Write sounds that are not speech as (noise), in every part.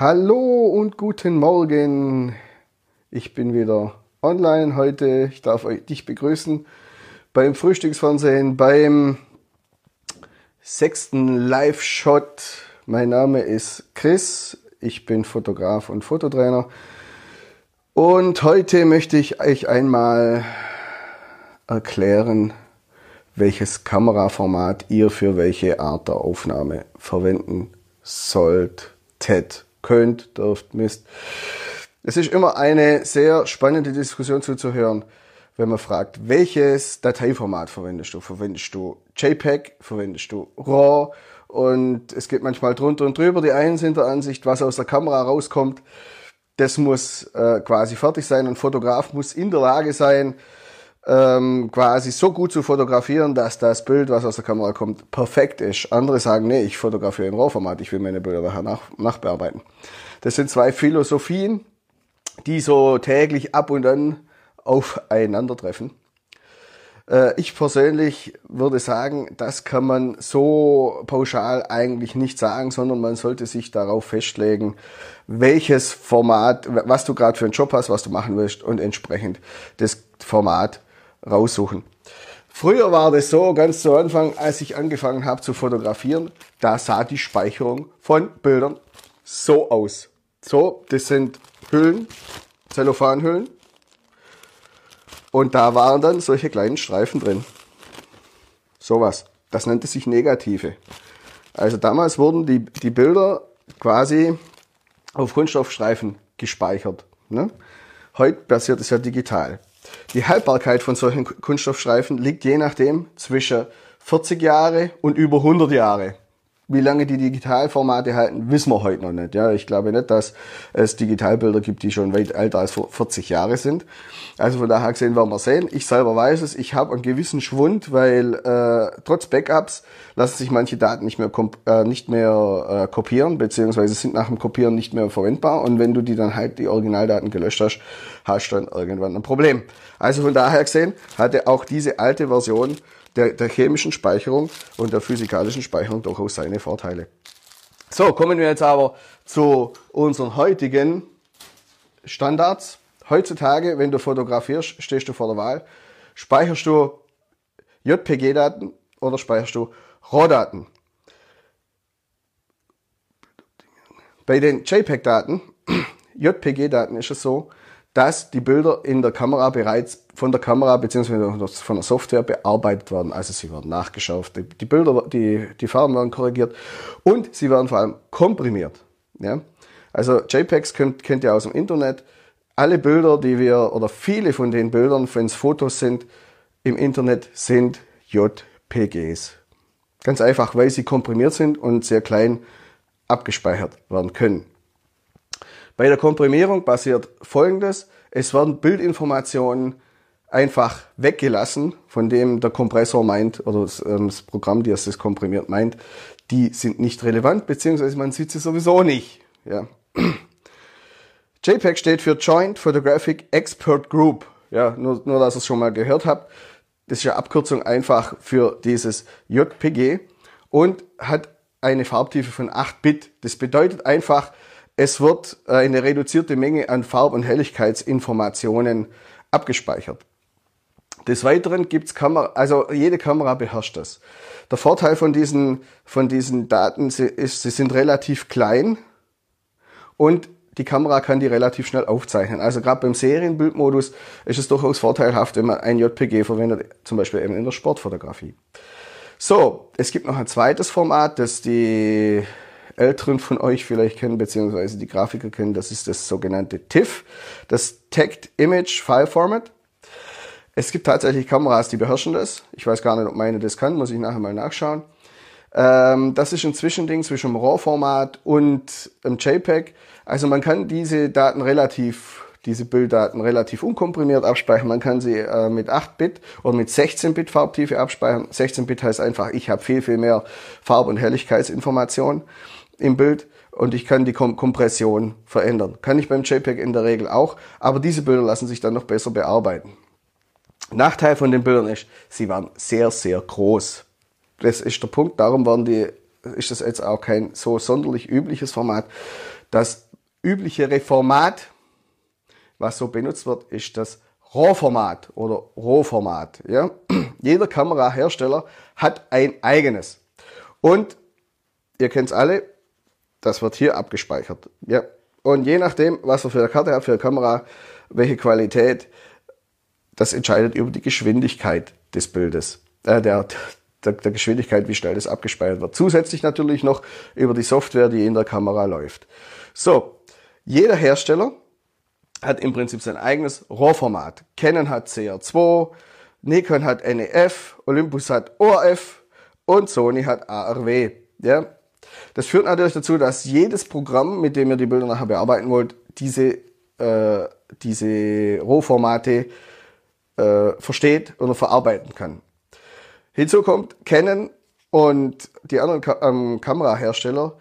Hallo und guten Morgen. Ich bin wieder online heute. Ich darf euch dich begrüßen beim Frühstücksfernsehen, beim sechsten Live-Shot. Mein Name ist Chris. Ich bin Fotograf und Fototrainer. Und heute möchte ich euch einmal erklären, welches Kameraformat ihr für welche Art der Aufnahme verwenden solltet, könnt, dürft, müsst. Es ist immer eine sehr spannende Diskussion zuzuhören, wenn man fragt, welches Dateiformat verwendest du? Verwendest du JPEG? Verwendest du RAW? Und es geht manchmal drunter und drüber. Die einen sind der Ansicht, was aus der Kamera rauskommt, das muss äh, quasi fertig sein. Ein Fotograf muss in der Lage sein, ähm, quasi so gut zu fotografieren, dass das Bild, was aus der Kamera kommt, perfekt ist. Andere sagen, nee, ich fotografiere in RAW-Format, ich will meine Bilder nachher nach, nachbearbeiten. Das sind zwei Philosophien, die so täglich ab und an aufeinandertreffen. Äh, ich persönlich würde sagen, das kann man so pauschal eigentlich nicht sagen, sondern man sollte sich darauf festlegen, welches Format, was du gerade für einen Job hast, was du machen willst und entsprechend das Format raussuchen. Früher war das so, ganz zu Anfang, als ich angefangen habe zu fotografieren, da sah die Speicherung von Bildern so aus. So, das sind Hüllen, Zellophanhüllen. Und da waren dann solche kleinen Streifen drin. Sowas. Das nannte sich Negative. Also damals wurden die, die Bilder quasi auf Kunststoffstreifen gespeichert. Ne? Heute passiert es ja digital. Die Haltbarkeit von solchen Kunststoffstreifen liegt je nachdem zwischen 40 Jahre und über 100 Jahre. Wie lange die Digitalformate halten, wissen wir heute noch nicht. Ja, ich glaube nicht, dass es Digitalbilder gibt, die schon weit älter als 40 Jahre sind. Also von daher gesehen werden wir sehen. Ich selber weiß es, ich habe einen gewissen Schwund, weil äh, trotz Backups lassen sich manche Daten nicht mehr, äh, nicht mehr äh, kopieren, beziehungsweise sind nach dem Kopieren nicht mehr verwendbar. Und wenn du die dann halt die Originaldaten gelöscht hast, hast du dann irgendwann ein Problem. Also von daher gesehen hatte auch diese alte Version der, der chemischen Speicherung und der physikalischen Speicherung durchaus seine Vorteile. So, kommen wir jetzt aber zu unseren heutigen Standards. Heutzutage, wenn du fotografierst, stehst du vor der Wahl. Speicherst du JPG-Daten oder speicherst du RAW-Daten? Bei den JPEG-Daten, (clears throat) JPG-Daten ist es so, dass die Bilder in der Kamera bereits von der Kamera bzw. von der Software bearbeitet werden. Also sie werden nachgeschaut, die Bilder, die, die Farben werden korrigiert und sie werden vor allem komprimiert. Ja? Also JPEGs kennt, kennt ihr aus dem Internet. Alle Bilder, die wir, oder viele von den Bildern, wenn es Fotos sind, im Internet sind JPGs. Ganz einfach, weil sie komprimiert sind und sehr klein abgespeichert werden können. Bei der Komprimierung passiert Folgendes. Es werden Bildinformationen einfach weggelassen, von dem der Kompressor meint, oder das, ähm, Programm, das das komprimiert, meint, die sind nicht relevant, beziehungsweise man sieht sie sowieso nicht. Ja. (clears throat) JPEG steht für Joint Photographic Expert Group. Ja, nur, nur dass ihr es schon mal gehört habt. Das ist ja Abkürzung einfach für dieses JPG und hat eine Farbtiefe von 8 Bit. Das bedeutet einfach, es wird äh, eine reduzierte Menge an Farb- und Helligkeitsinformationen abgespeichert. Des Weiteren gibt's Kamera, also jede Kamera beherrscht das. Der Vorteil von diesen, von diesen Daten ist, sie sind relativ klein und die Kamera kann die relativ schnell aufzeichnen. Also gerade beim Serienbildmodus ist es durchaus vorteilhaft, wenn man ein JPG verwendet, zum Beispiel eben in der Sportfotografie. So, es gibt noch ein zweites Format, das die Älteren von euch vielleicht kennen, beziehungsweise die Grafiker kennen, das ist das sogenannte TIFF, das Tagged Image File Format. Es gibt tatsächlich Kameras, die beherrschen das. Ich weiß gar nicht, ob meine das kann, muss ich nachher mal nachschauen. Ähm, das ist ein Zwischending zwischen dem RAW-Format und dem JPEG. Also man kann diese Daten relativ diese Bilddaten relativ unkomprimiert abspeichern. Man kann sie äh, mit 8-Bit oder mit 16-Bit Farbtiefe abspeichern. 16-Bit heißt einfach, ich habe viel, viel mehr Farb- und Helligkeitsinformationen im Bild und ich kann die Kom Kompression verändern. Kann ich beim JPEG in der Regel auch, aber diese Bilder lassen sich dann noch besser bearbeiten. Nachteil von den Bildern ist, sie waren sehr, sehr groß. Das ist der Punkt, darum waren die ist das jetzt auch kein so sonderlich übliches Format. Das üblichere Format, was so benutzt wird, ist das RAW-Format oder RAW-Format. Ja? (clears throat) Jeder Kamerahersteller hat ein eigenes. Und ihr kennt es alle, das wird hier abgespeichert. Ja. Und je nachdem, was er für eine Karte hat, für eine Kamera, welche Qualität, das entscheidet über die Geschwindigkeit des Bildes, äh, der, der, der Geschwindigkeit, wie schnell das abgespeichert wird. Zusätzlich natürlich noch über die Software, die in der Kamera läuft. So, jeder Hersteller hat im Prinzip sein eigenes RAW-Format. Canon hat CR2, Nikon hat NEF, Olympus hat ORF und Sony hat ARW. Ja? Das führt natürlich dazu, dass jedes Programm, mit dem ihr die Bilder nachher bearbeiten wollt, diese, äh, diese Rohformate äh, versteht oder verarbeiten kann. Hinzu kommt Canon und die anderen Ka ähm, Kamerahersteller,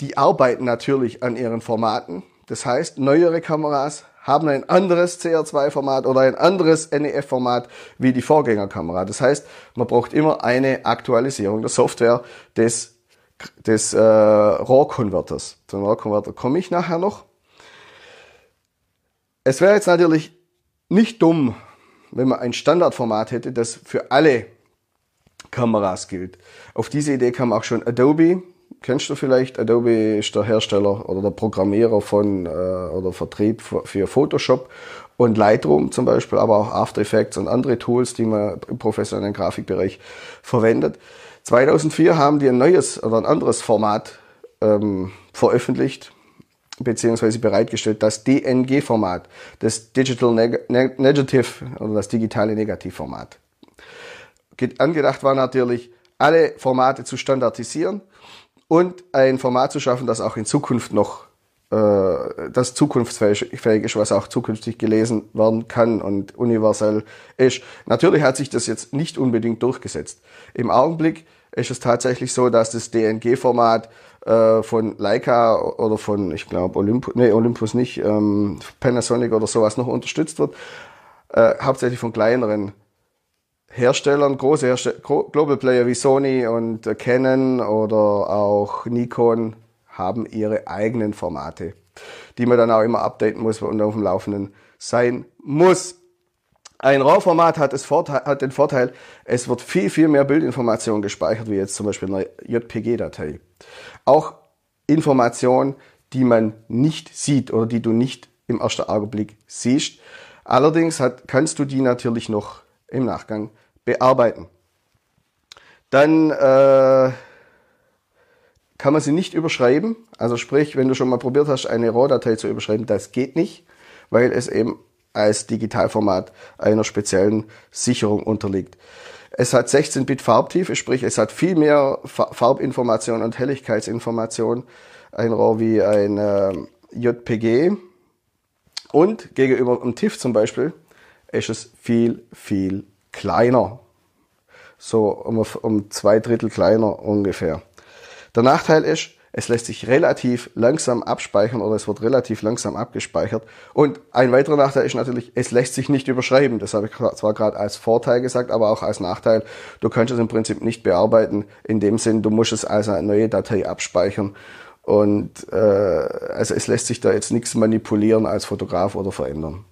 die arbeiten natürlich an ihren Formaten. Das heißt, neuere Kameras haben ein anderes CR2-Format oder ein anderes NEF-Format wie die Vorgängerkamera. Das heißt, man braucht immer eine Aktualisierung der Software des, des äh, RAW-Converters. Zum RAW-Converter komme ich nachher noch. Es wäre jetzt natürlich nicht dumm, wenn man ein Standardformat hätte, das für alle Kameras gilt. Auf diese Idee kam auch schon Adobe kennst du vielleicht. Adobe ist der Hersteller oder der Programmierer von äh, oder Vertrieb für Photoshop und Lightroom zum Beispiel, aber auch After Effects und andere Tools, die man im professionellen Grafikbereich verwendet. 2004 haben die ein neues oder ein anderes Format ähm, veröffentlicht beziehungsweise bereitgestellt, das DNG-Format, das Digital Neg Negative oder das digitale Negativformat. Angedacht war natürlich, alle Formate zu standardisieren und ein Format zu schaffen, das auch in Zukunft noch das zukunftsfähig ist, was auch zukünftig gelesen werden kann und universell ist. Natürlich hat sich das jetzt nicht unbedingt durchgesetzt. Im Augenblick ist es tatsächlich so, dass das DNG-Format äh, von Leica oder von, ich glaube, Olympus, nee, Olympus nicht, ähm, Panasonic oder sowas noch unterstützt wird. Äh, hauptsächlich von kleineren Herstellern, große Hersteller, Global Player wie Sony und äh, Canon oder auch Nikon haben ihre eigenen Formate, die man dann auch immer updaten muss und auf dem Laufenden sein muss. Ein RAW-Format hat, hat, den Vorteil, es wird viel, viel mehr Bildinformation gespeichert, wie jetzt zum Beispiel eine JPG-Datei. Auch Informationen, die man nicht sieht oder die du nicht im ersten Augenblick siehst. Allerdings hat, kannst du die natürlich noch im Nachgang bearbeiten. Dann äh, kann man sie nicht überschreiben. Also sprich, wenn du schon mal probiert hast, eine RAW-Datei zu überschreiben, das geht nicht, weil es eben als Digitalformat einer speziellen Sicherung unterliegt. Es hat 16-Bit Farbtiefe, sprich es hat viel mehr Farbinformation und Helligkeitsinformation, ein RAW wie ein äh, JPG. Und gegenüber einem TIFF zum Beispiel ist es viel, viel kleiner. So um, um zwei Drittel kleiner ungefähr. Der Nachteil ist, es lässt sich relativ langsam abspeichern oder es wird relativ langsam abgespeichert. Und ein weiterer Nachteil ist natürlich, es lässt sich nicht überschreiben. Das habe ich zwar gerade als Vorteil gesagt, aber auch als Nachteil. Du kannst es im Prinzip nicht bearbeiten. In dem Sinn, du musst es als eine neue Datei abspeichern. Und äh, also es lässt sich da jetzt nichts manipulieren als Fotograf oder verändern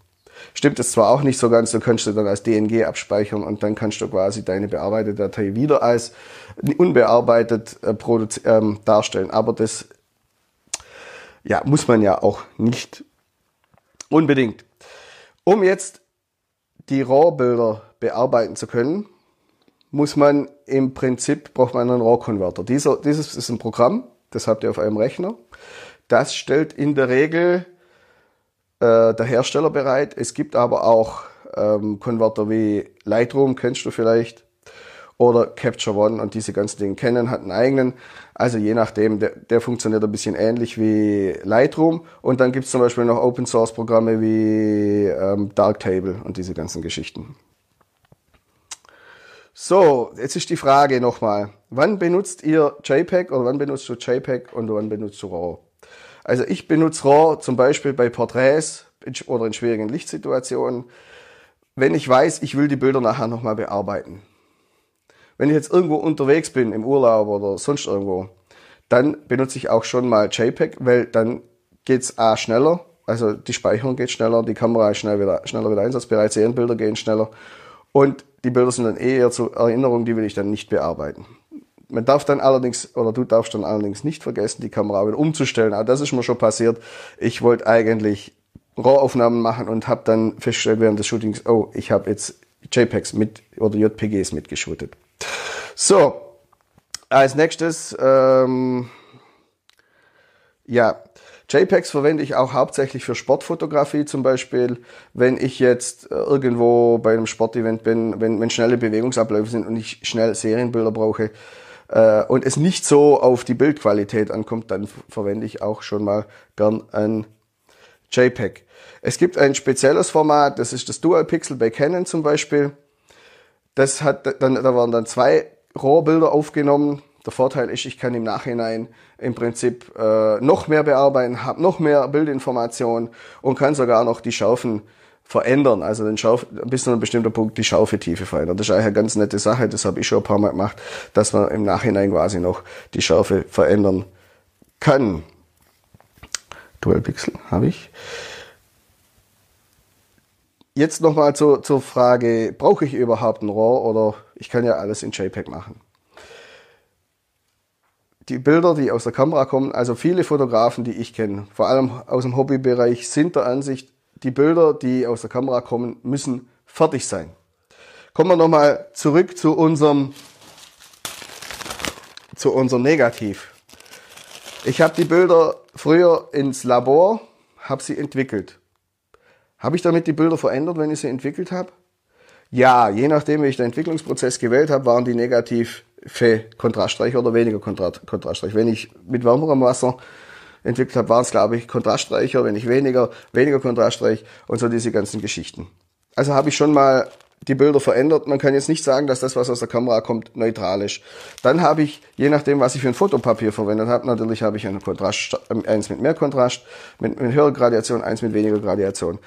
stimmt es zwar auch nicht so ganz, du kannst du dann als DNG abspeichern und dann kannst du quasi deine bearbeitete Datei wieder als unbearbeitet äh, ähm, darstellen. Aber das ja, muss man ja auch nicht unbedingt. Um jetzt die RAW-Bilder bearbeiten zu können, muss man im Prinzip, braucht man einen RAW-Converter. Dieser, dieses ist ein Programm, das habt ihr auf eurem Rechner. Das stellt in der Regel äh, der Hersteller bereit. Es gibt aber auch ähm, Konverter wie Lightroom, kennst du vielleicht, oder Capture One und diese ganzen Dinge kennen, hat einen eigenen. Also je nachdem, der, der funktioniert ein bisschen ähnlich wie Lightroom. Und dann gibt's zum Beispiel noch Open Source Programme wie ähm, Darktable und diese ganzen Geschichten. So, jetzt ist die Frage nochmal. Wann benutzt ihr JPEG oder wann benutzt du JPEG und wann benutzt du RAW? Also ich benutze RAW zum Beispiel bei Porträts oder in schwierigen Lichtsituationen, wenn ich weiß, ich will die Bilder nachher nochmal bearbeiten. Wenn ich jetzt irgendwo unterwegs bin, im Urlaub oder sonst irgendwo, dann benutze ich auch schon mal JPEG, weil dann geht's A schneller, also die Speicherung geht schneller, die Kamera ist schnell wieder, schneller wieder einsatzbereit, Serienbilder gehen schneller und die Bilder sind dann eher zur Erinnerung, die will ich dann nicht bearbeiten. Man darf dann allerdings, oder du darfst dann allerdings nicht vergessen, die Kamera wieder umzustellen. Aber das ist mir schon passiert. Ich wollte eigentlich RAW-Aufnahmen machen und habe dann festgestellt während des Shootings, oh, ich habe jetzt JPEGs mit oder JPGs mitgeschootet. So, als nächstes, ähm, ja, JPEGs verwende ich auch hauptsächlich für Sportfotografie, zum Beispiel, wenn ich jetzt irgendwo bei einem Sportevent bin, wenn, wenn schnelle Bewegungsabläufe sind und ich schnell Serienbilder brauche äh, und es nicht so auf die Bildqualität ankommt, dann verwende ich auch schon mal gern ein JPEG. Es gibt ein spezielles Format, das ist das Dual Pixel bei Canon zum Beispiel. Das hat dann, da waren dann zwei RAW-Bilder aufgenommen. Der Vorteil ist, ich kann im Nachhinein im Prinzip äh, noch mehr bearbeiten, habe noch mehr Bildinformationen und kann sogar noch die Schaufen verändern, also den Schauf, bis zu einem bestimmten Punkt die Schaufetiefe verändern. Das ist eigentlich eine ganz nette Sache, das habe ich schon ein paar Mal gemacht, dass man im Nachhinein quasi noch die Schaufe verändern kann. Dual Pixel habe ich. Jetzt nochmal zur, zur Frage, brauche ich überhaupt ein RAW oder ich kann ja alles in JPEG machen. Die Bilder, die aus der Kamera kommen, also viele Fotografen, die ich kenne, vor allem aus dem Hobbybereich, sind der Ansicht, die Bilder, die aus der Kamera kommen, müssen fertig sein. Kommen wir nochmal zurück zu unserem, zu unserem Negativ. Ich habe die Bilder früher ins Labor, habe sie entwickelt. Habe ich damit die Bilder verändert, wenn ich sie entwickelt habe? Ja, je nachdem, wie ich den Entwicklungsprozess gewählt habe, waren die negativ für Kontraststreich oder weniger Kontraststreich. Wenn ich mit wärmerem Wasser entwickelt habe, waren es, glaube ich, Kontraststreicher, wenn ich weniger, weniger Kontraststreich und so diese ganzen Geschichten. Also habe ich schon mal die Bilder verändert. Man kann jetzt nicht sagen, dass das, was aus der Kamera kommt, neutral ist. Dann habe ich, je nachdem, was ich für ein Fotopapier verwendet habe, natürlich habe ich einen Kontrast, eins mit mehr Kontrast, mit, mit höherer Gradiation, eins mit weniger Gradiation.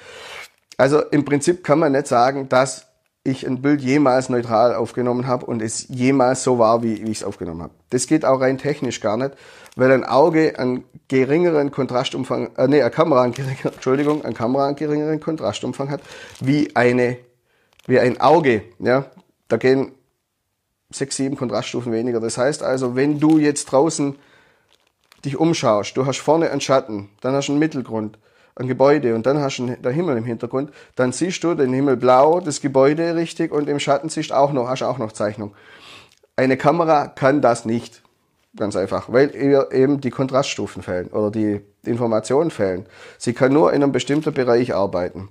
Also im Prinzip kann man nicht sagen, dass ich ein Bild jemals neutral aufgenommen habe und es jemals so war, wie, wie ich es aufgenommen habe. Das geht auch rein technisch gar nicht, weil ein Auge einen geringeren Kontrastumfang, äh, nee, eine Kamera einen (laughs) Entschuldigung, eine Kamera einen geringeren Kontrastumfang hat, wie eine wie ein Auge. Ja? Da gehen sechs, sieben Kontraststufen weniger. Das heißt also, wenn du jetzt draußen dich umschaust, du hast vorne einen Schatten, dann hast du einen Mittelgrund, ein Gebäude und dann hast du den Himmel im Hintergrund, dann siehst du den Himmel blau, das Gebäude richtig und im Schatten siehst du auch noch, hast auch noch Zeichnung. Eine Kamera kann das nicht. Ganz einfach, weil ihr eben die Kontraststufen fehlen oder die Informationen fehlen. Sie kann nur in einem bestimmten Bereich arbeiten.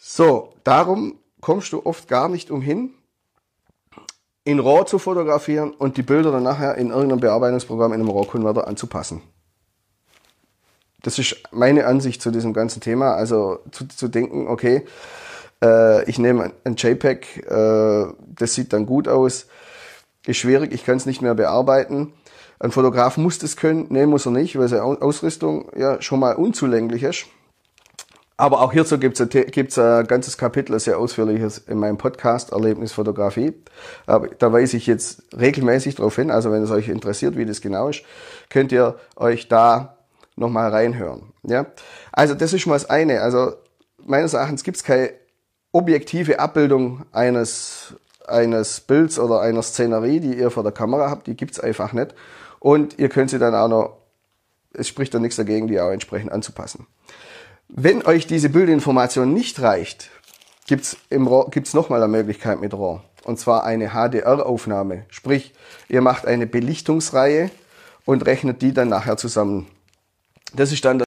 So, darum kommst du oft gar nicht umhin, in RAW zu fotografieren und die Bilder dann nachher in irgendeinem Bearbeitungsprogramm in einem RAW-Converter anzupassen. Das ist meine Ansicht zu diesem ganzen Thema. Also zu, zu denken, okay, äh, ich nehme ein JPEG, äh, das sieht dann gut aus, ist schwierig, ich kann es nicht mehr bearbeiten. Ein Fotograf muss das können, nee, muss er nicht, weil seine Ausrüstung ja schon mal unzulänglich ist. Aber auch hierzu gibt es gibt's ein ganzes Kapitel, ein sehr ausführliches in meinem Podcast Erlebnisfotografie. Da weise ich jetzt regelmäßig darauf hin. Also wenn es euch interessiert, wie das genau ist, könnt ihr euch da nochmal reinhören. Ja? Also das ist schon mal das eine. Also meines Erachtens gibt es keine objektive Abbildung eines, eines Bilds oder einer Szenerie, die ihr vor der Kamera habt. Die gibt es einfach nicht. Und ihr könnt sie dann auch noch, es spricht dann nichts dagegen, die auch entsprechend anzupassen. Wenn euch diese Bildinformation nicht reicht, gibt's im gibt's noch mal eine Möglichkeit mit RAW. Und zwar eine HDR-Aufnahme. Sprich, ihr macht eine Belichtungsreihe und rechnet die dann nachher zusammen. Das ist dann